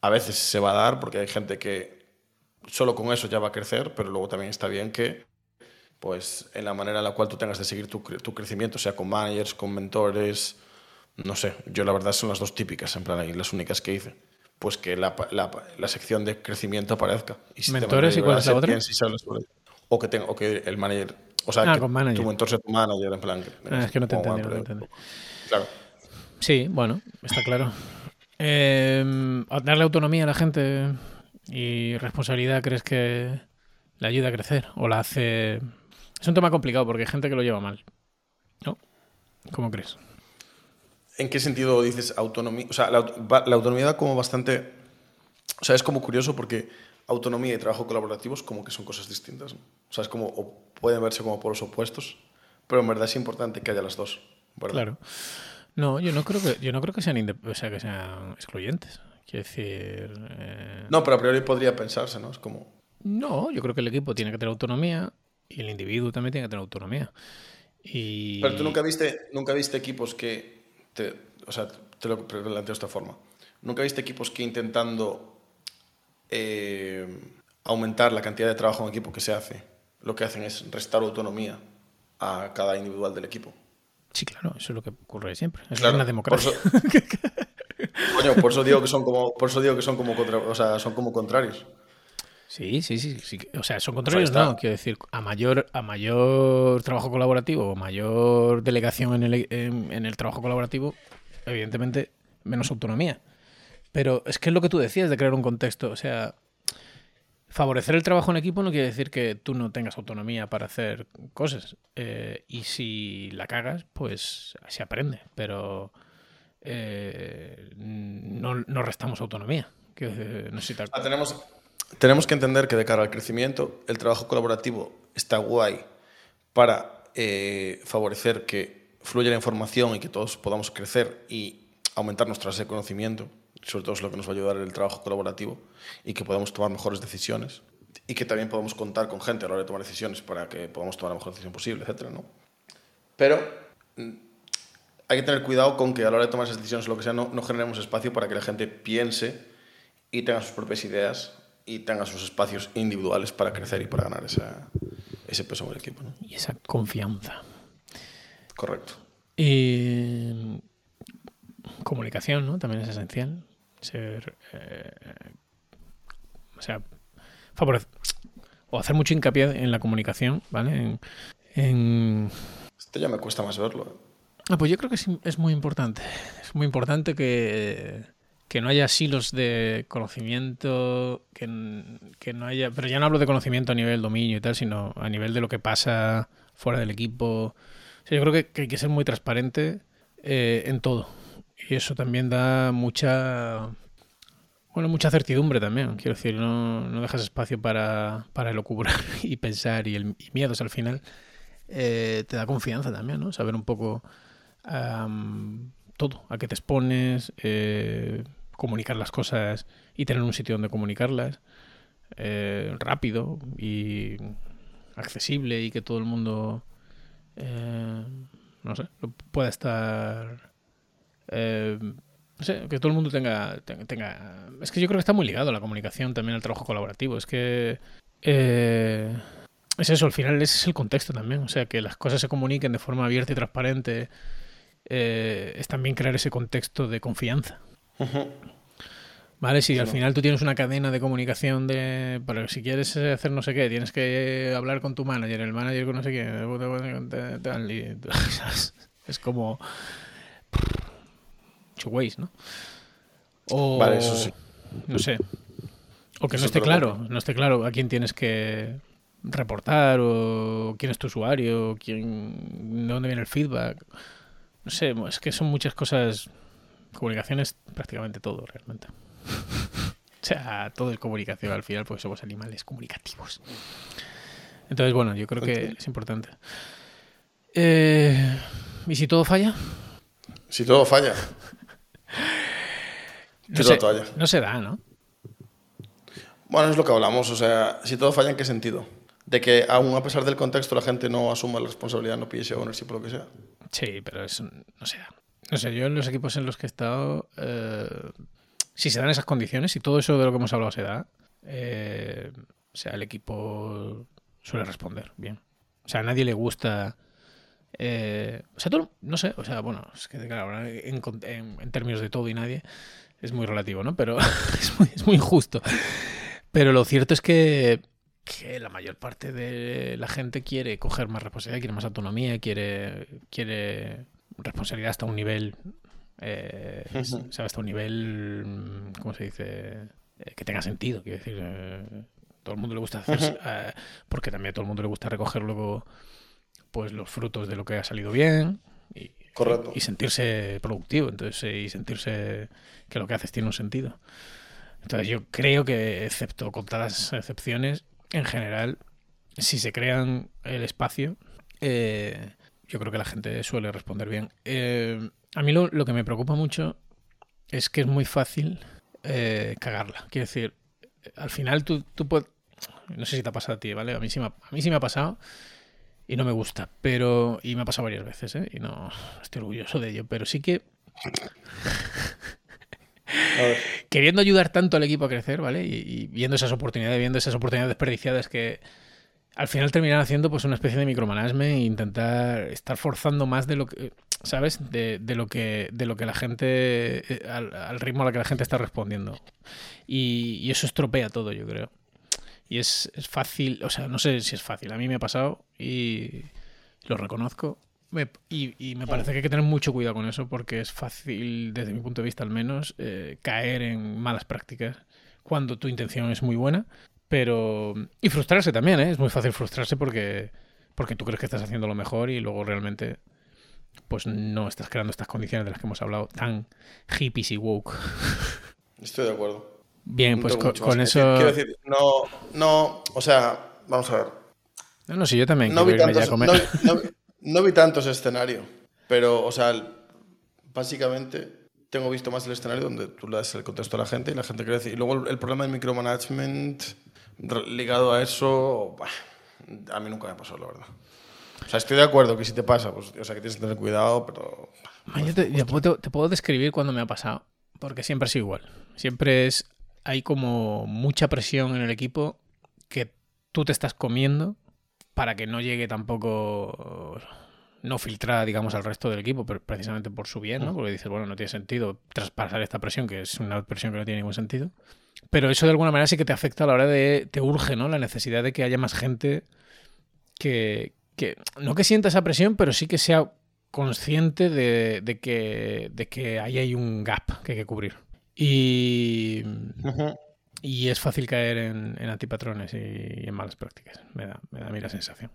a veces se va a dar porque hay gente que solo con eso ya va a crecer, pero luego también está bien que, pues, en la manera en la cual tú tengas de seguir tu, tu crecimiento, sea con managers, con mentores, no sé, yo la verdad son las dos típicas, en plan, y las únicas que hice. Pues que la, la, la sección de crecimiento aparezca.
Y ¿Mentores y cuál es la otra?
o, que tenga, o que el manager o sea,
ah,
que
con manager.
tu mentor sea tu manager, en plan.
Ah, es que no te entendí, no te entendí.
Claro.
Sí, bueno, está claro. Eh, darle autonomía a la gente y responsabilidad, ¿crees que le ayuda a crecer? ¿O la hace.? Es un tema complicado porque hay gente que lo lleva mal. ¿No? ¿Cómo crees?
¿En qué sentido dices autonomía? O sea, la, la autonomía da como bastante. O sea, es como curioso porque autonomía y trabajo colaborativos como que son cosas distintas. O sea, es como, o pueden verse como por los opuestos, pero en verdad es importante que haya las dos.
Claro. No, yo no creo que, yo no creo que sean, o sea, que sean excluyentes. Quiero decir... Eh,
no, pero a priori podría pensarse, ¿no? Es como...
No, yo creo que el equipo tiene que tener autonomía y el individuo también tiene que tener autonomía. Y...
Pero tú nunca viste, nunca viste equipos que... Te, o sea, te lo planteo de esta forma. ¿Nunca viste equipos que intentando eh, aumentar la cantidad de trabajo en equipo que se hace, lo que hacen es restar autonomía a cada individual del equipo.
Sí, claro, eso es lo que ocurre siempre. Es una democracia.
Por eso, digo que son como, por eso digo que son como, o sea, son como contrarios.
Sí, sí, sí, sí, O sea, son contrarios, no. Quiero decir, a mayor, a mayor trabajo colaborativo o mayor delegación en el, en el trabajo colaborativo, evidentemente menos autonomía. Pero es que es lo que tú decías de crear un contexto. O sea, favorecer el trabajo en equipo no quiere decir que tú no tengas autonomía para hacer cosas. Eh, y si la cagas, pues se aprende. Pero eh, no, no, restamos autonomía. Que,
ah, tenemos, tenemos que entender que de cara al crecimiento, el trabajo colaborativo está guay para eh, favorecer que fluya la información y que todos podamos crecer y aumentar nuestro conocimiento sobre todo es lo que nos va a ayudar el trabajo colaborativo y que podamos tomar mejores decisiones y que también podamos contar con gente a la hora de tomar decisiones para que podamos tomar la mejor decisión posible, etc. ¿no? Pero mm, hay que tener cuidado con que a la hora de tomar esas decisiones lo que sea, no, no generemos espacio para que la gente piense y tenga sus propias ideas y tenga sus espacios individuales para crecer y para ganar esa, ese peso en el equipo. ¿no?
Y esa confianza.
Correcto.
Y comunicación, ¿no? También es esencial ser. Eh, o sea, favorecer. O hacer mucho hincapié en la comunicación, ¿vale? En,
Esto ya me cuesta más verlo.
Ah, pues yo creo que es, es, muy importante. Es muy importante que, que no haya silos de conocimiento, que, que, no haya... Pero ya no hablo de conocimiento a nivel dominio y tal, sino a nivel de lo que pasa fuera del equipo. yo creo que, hay que ser muy transparente eh, en todo. Y eso también da mucha... Bueno, mucha certidumbre también. Quiero decir, no, no dejas espacio para, para elucubrar y pensar y, el, y miedos al final. Eh, te da confianza también, ¿no? Saber un poco todo, a qué te expones, eh, comunicar las cosas y tener un sitio donde comunicarlas eh, rápido y accesible y que todo el mundo eh, no sé pueda estar eh, no sé, que todo el mundo tenga, tenga, Es que yo creo que está muy ligado a la comunicación también al trabajo colaborativo. Es que. es eso, al final ese es el contexto también. O sea, que las cosas se comuniquen de forma abierta y transparente. es también crear ese contexto de confianza. Vale, si al final tú tienes una cadena de comunicación de. Pero si quieres hacer no sé qué, tienes que hablar con tu manager, el manager con no sé qué. Es como. Chuways, ¿no? O,
vale, eso sí.
No sé. O que no esté claro, no esté claro a quién tienes que reportar o quién es tu usuario, quién, de dónde viene el feedback. No sé, es que son muchas cosas Comunicación es prácticamente todo, realmente. o sea, todo es comunicación al final, porque somos animales comunicativos. Entonces, bueno, yo creo que es importante. Eh, ¿Y si todo falla?
Si todo falla.
no, se, no se da, ¿no?
Bueno, es lo que hablamos. O sea, si todo falla, ¿en qué sentido? De que aún a pesar del contexto la gente no asuma la responsabilidad, no pide ese ownership o lo que sea.
Sí, pero eso no se da. No sé, yo en los equipos en los que he estado, eh, si se dan esas condiciones, y todo eso de lo que hemos hablado se da, eh, o sea, el equipo suele responder bien. O sea, a nadie le gusta... Eh, o sea, todo, no sé, o sea, bueno, es que claro, en, en, términos de todo y nadie es muy relativo, ¿no? Pero es muy, es muy injusto. Pero lo cierto es que, que, la mayor parte de la gente quiere coger más responsabilidad, quiere más autonomía, quiere, quiere responsabilidad hasta un nivel, eh, Hasta un nivel, mm, ¿cómo se dice? Eh, que tenga sentido, quiero decir. Eh, todo el mundo le gusta hacer, eh, porque también a todo el mundo le gusta recoger luego pues los frutos de lo que ha salido bien y,
Correcto.
y sentirse productivo, entonces y sentirse que lo que haces tiene un sentido. Entonces yo creo que, excepto contadas excepciones, en general, si se crean el espacio, eh, yo creo que la gente suele responder bien. Eh, a mí lo, que me preocupa mucho es que es muy fácil eh, cagarla. Quiero decir, al final tú, tú puedes... No sé si te ha pasado a ti, ¿vale? A mí sí me ha, a mí sí me ha pasado y no me gusta, pero... Y me ha pasado varias veces, ¿eh? Y no estoy orgulloso de ello, pero sí que... Queriendo ayudar tanto al equipo a crecer, ¿vale? Y, y, viendo esas oportunidades, viendo esas oportunidades desperdiciadas que, al final terminan haciendo pues una especie de micromanagement e intentar estar forzando más de lo que sabes de, de lo que de lo que la gente eh, al, ritmo a la que la gente está respondiendo. Y, y eso estropea todo yo creo. Y es, es, fácil o sea no sé si es fácil. A mí me ha pasado y lo reconozco. Y, y, me parece que hay que tener mucho cuidado con eso porque es fácil desde mi punto de vista al menos eh, caer en malas prácticas cuando tu intención es muy buena pero. Y frustrarse también, ¿eh? Es muy fácil frustrarse porque. Porque tú crees que estás haciendo lo mejor y luego realmente. Pues no estás creando estas condiciones de las que hemos hablado, tan hippies y woke.
Estoy de acuerdo.
Bien, pues con, eso.
Quiero decir, no. No. O sea, vamos a ver.
No, no, sí, yo también.
No vi, tantos, no, no vi tanto ese escenario. Pero, o sea, básicamente tengo visto más el escenario donde tú le das el contexto a la gente y la gente crece. Y luego el problema del micromanagement ligado a eso, a mí nunca me pasó, la verdad. O sea, estoy de acuerdo que si te pasa, pues, o sea, que tienes que tener cuidado, pero...
te, puedo, describir cuando me ha pasado, porque siempre sido igual. Siempre es, hay como mucha presión en el equipo que tú te estás comiendo para que no llegue tampoco no filtrada, digamos, al resto del equipo, pero precisamente por su bien, ¿no? Mm. Porque dices, bueno, no tiene sentido traspasar esta presión, que es una presión que no tiene ningún sentido. Pero eso de alguna manera sí que te afecta a la hora de. te urge, ¿no? La necesidad de que haya más gente que. que no que sienta esa presión, pero sí que sea consciente de, de que, de que ahí hay un gap que hay que cubrir. Y, y es fácil caer en, antipatrones y, en malas prácticas. Me da, me da a mí la sensación.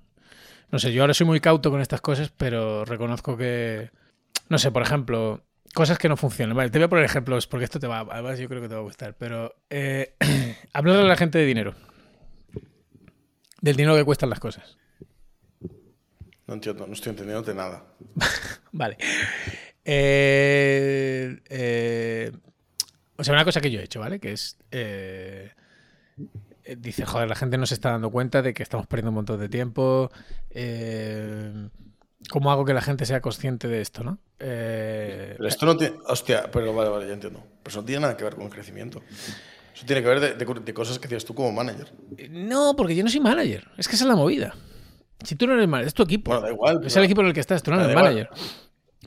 No sé, yo ahora soy muy cauto con estas cosas, pero reconozco que, no sé, por ejemplo, cosas que no funcionan. Vale, te voy a poner ejemplos porque esto te va, además yo creo que te va a gustar, pero eh, hablar a la gente de dinero. Del dinero que cuestan las cosas.
No entiendo, no estoy entendiendo de nada.
vale. Eh, eh, o sea, una cosa que yo he hecho, ¿vale? Que es. Eh, dice, joder, la gente no se está dando cuenta de que estamos perdiendo un montón de tiempo. ¿Cómo hago que la gente sea consciente de esto, no?
pero esto no tiene. Hostia, pero vale, vale, ya entiendo. Pero eso no tiene nada que ver con el crecimiento. Eso tiene que ver de, cosas que tienes tú como manager.
No, porque yo no soy manager. Es que esa es la movida. Si tú no eres manager, es tu equipo.
Bueno, da igual.
Es el equipo en el que estás, tú no eres manager.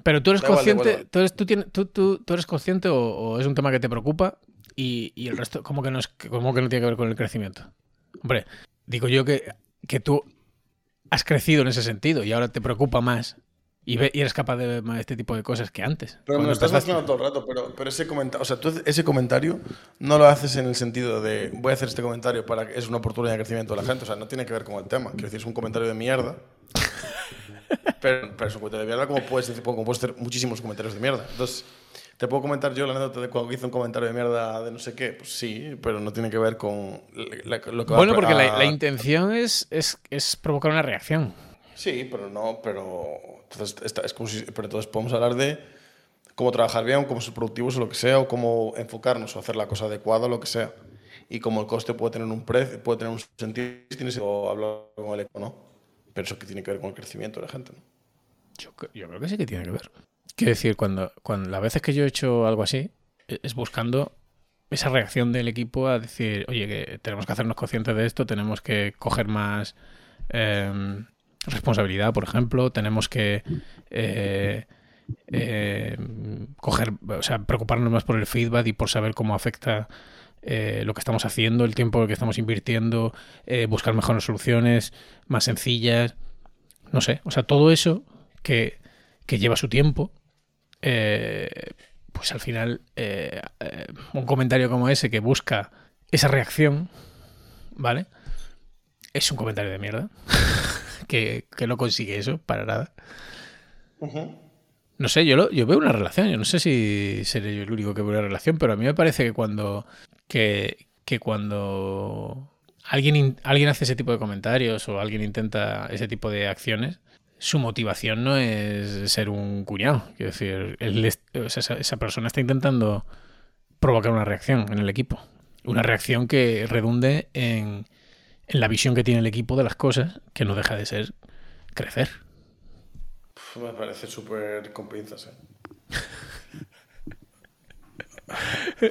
Pero tú eres consciente, tú, eres, tú, tú, tú, eres consciente o, es un tema que te preocupa y, y el resto, como que, no es, como que no tiene que ver con el crecimiento. Hombre, digo yo que, que tú has crecido en ese sentido y ahora te preocupa más y, ve, y, eres capaz de ver más este tipo de cosas que antes.
Pero me lo estás haciendo todo el rato, pero, pero ese, comentario, o sea, tú ese comentario no lo haces en el sentido de voy a hacer este comentario para que es una oportunidad de crecimiento de la gente, o sea, no tiene que ver con el tema. Quiero decir, es un comentario de mierda pero, pero es un comentario de mierda como puedes, decir, como puedes hacer muchísimos comentarios de mierda. Entonces, ¿te puedo comentar yo la anécdota de cuando hice un comentario de mierda de no sé qué? Pues sí, pero no tiene que ver con lo que
Bueno, porque la, intención es, es, es, provocar una reacción.
Sí, pero no, pero entonces, es como si, pero entonces podemos hablar de cómo trabajar bien, cómo ser productivos o lo que sea, o cómo enfocarnos o hacer la cosa adecuada o lo que sea. Y como el coste puede tener un precio, puede tener un sentido, tienes que hablar con el eco, ¿no? Pero eso que tiene que ver con el crecimiento de la gente, ¿no?
Yo, creo que sí que tiene que ver. Quiero decir, cuando, cuando las veces que yo he hecho algo así, e, es buscando esa reacción del equipo a decir, oye, que tenemos que hacernos conscientes de esto, tenemos que coger más em, responsabilidad, por ejemplo, tenemos que eh, em, coger, o sea, preocuparnos más por el feedback y por saber cómo afecta eh, lo que estamos haciendo, el tiempo que estamos invirtiendo, eh, buscar mejores soluciones, más sencillas, no sé, o sea, todo eso que, lleva su tiempo, eh, pues al final un comentario como ese que busca esa reacción, ¿vale? Es un comentario de mierda, que, no consigue eso para nada. No sé, yo, yo veo una relación. Yo no sé si seré yo el único que veo una relación, pero a mí me parece que cuando que, cuando alguien, alguien hace ese tipo de comentarios o alguien intenta ese tipo de acciones, su motivación no es ser un cuñado. Quiero decir, esa, persona está intentando provocar una reacción en el equipo. Una reacción que redunde en, en la visión que tiene el equipo de las cosas, que no deja de ser crecer.
Me parece súper con pinzas, ¿eh?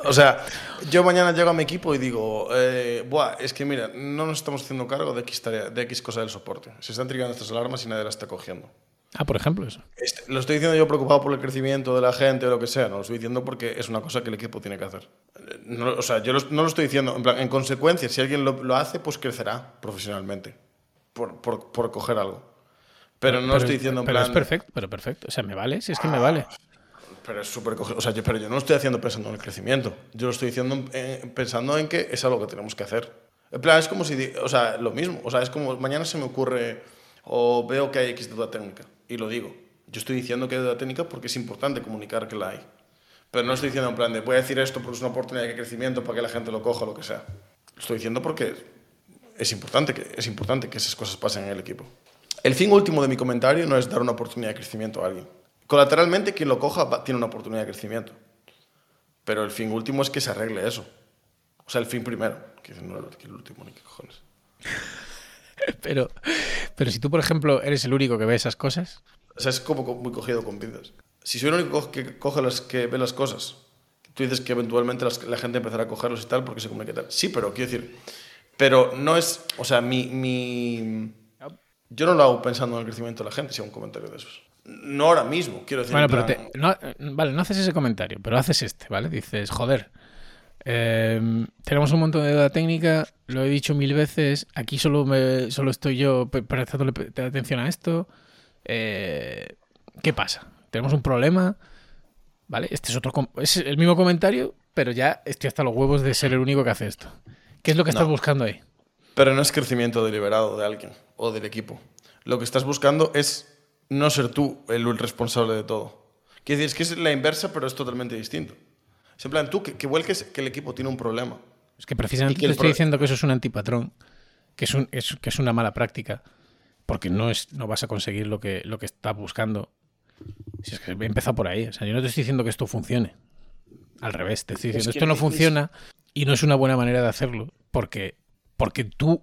O sea, yo mañana llego a mi equipo y digo, eh, Buah, es que mira, no nos estamos haciendo cargo de X, tarea, de X cosa del soporte. Se están trigando estas alarmas y nadie las está cogiendo.
Ah, por ejemplo, eso.
Este, lo estoy diciendo yo preocupado por el crecimiento de la gente o lo que sea. No lo estoy diciendo porque es una cosa que el equipo tiene que hacer. o sea, yo no lo estoy diciendo. En, plan, en consecuencia, si alguien lo, hace, pues crecerá profesionalmente. Por, por, por coger algo. Pero no lo estoy diciendo en
pero
plan.
es perfecto, pero perfecto. O sea, me vale, si es que me vale.
Pero es súper O sea, yo, pero yo no lo estoy haciendo pensando en el crecimiento. Yo lo estoy diciendo pensando en que es algo que tenemos que hacer. En plan, es como si. O sea, lo mismo. O sea, es como mañana se me ocurre o veo que hay X duda técnica y lo digo. Yo estoy diciendo que hay duda técnica porque es importante comunicar que la hay. Pero no estoy diciendo en plan de voy a decir esto porque es una oportunidad de crecimiento para que la gente lo coja o lo que sea. Lo estoy diciendo porque es importante que, es importante que esas cosas pasen en el equipo. El fin último de mi comentario no es dar una oportunidad de crecimiento a alguien. Colateralmente, quien lo coja tiene una oportunidad de crecimiento. Pero el fin último es que se arregle eso. O sea, el fin primero. Que no el último, ni qué cojones.
pero, pero si tú, por ejemplo, eres el único que ve esas cosas.
O sea, es como muy cogido con pinzas. Si soy el único que coge las que ve las cosas, tú dices que eventualmente la gente empezará a cogerlos y tal porque se comunica tal. Sí, pero quiero decir. Pero no es. O sea, mi, mi. Yo no lo hago pensando en el crecimiento de la gente, si hago un comentario de esos no ahora mismo, quiero decir.
Bueno, pero no, vale, no haces ese comentario, pero haces este, ¿vale? Dices, joder, em, tenemos un montón de deuda técnica, lo he dicho mil veces, aquí solo, me, solo estoy yo prestando atención a esto. Eh, ¿Qué pasa? Tenemos un problema, ¿vale? Este es otro, es el mismo comentario, pero ya estoy hasta los huevos de ser el único que hace esto. ¿Qué es lo que estás
No.
buscando ahí?
Pero no es crecimiento deliberado de alguien o del equipo. Lo que estás buscando es no ser tú el responsable de todo. Quiere decir, es que es la inversa, pero es totalmente distinto. Es en plan, tú que, que vuelques que el equipo tiene un problema.
Es que precisamente
que
te estoy diciendo que eso es un antipatrón, que es, un- es- que es una mala práctica, porque no, es, no vas a conseguir lo que, lo que estás buscando. Si es que he empezado por ahí. O sea, yo no te estoy diciendo que esto funcione. Al revés, te estoy diciendo,
que
esto no funciona y no es una buena manera de hacerlo, porque, porque tú,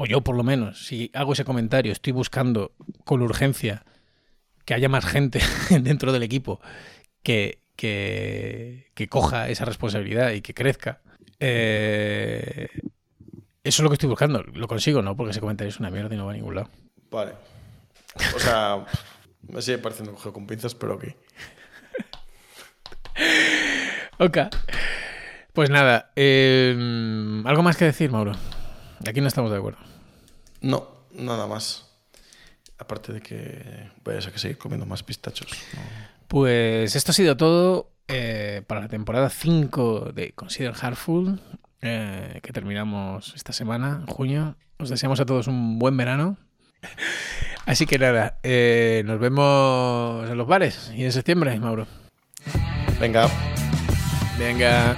o yo por lo menos, si hago ese comentario, estoy buscando con urgencia que haya más gente dentro del equipo que, que, que coja esa responsabilidad y que crezca. Eh, eso es lo que estoy buscando. Lo consigo, ¿no? Porque ese comentario es una mierda y no va a ningún lado.
Vale. O sea, me sigue pareciendo coger con pinzas, pero ok.
Ok. Pues nada. eh, ¿Algo más que decir, Mauro? Aquí no estamos de acuerdo.
No, nada más. Aparte de que vayas a que seguir comiendo más pistachos. ¿no?
Pues esto ha sido todo eh, para la temporada 5 de Consider Heartful, eh, que terminamos esta semana, en junio. Os deseamos a todos un buen verano. Así que nada, eh, nos vemos en los bares y en septiembre, Mauro.
Venga.
Venga.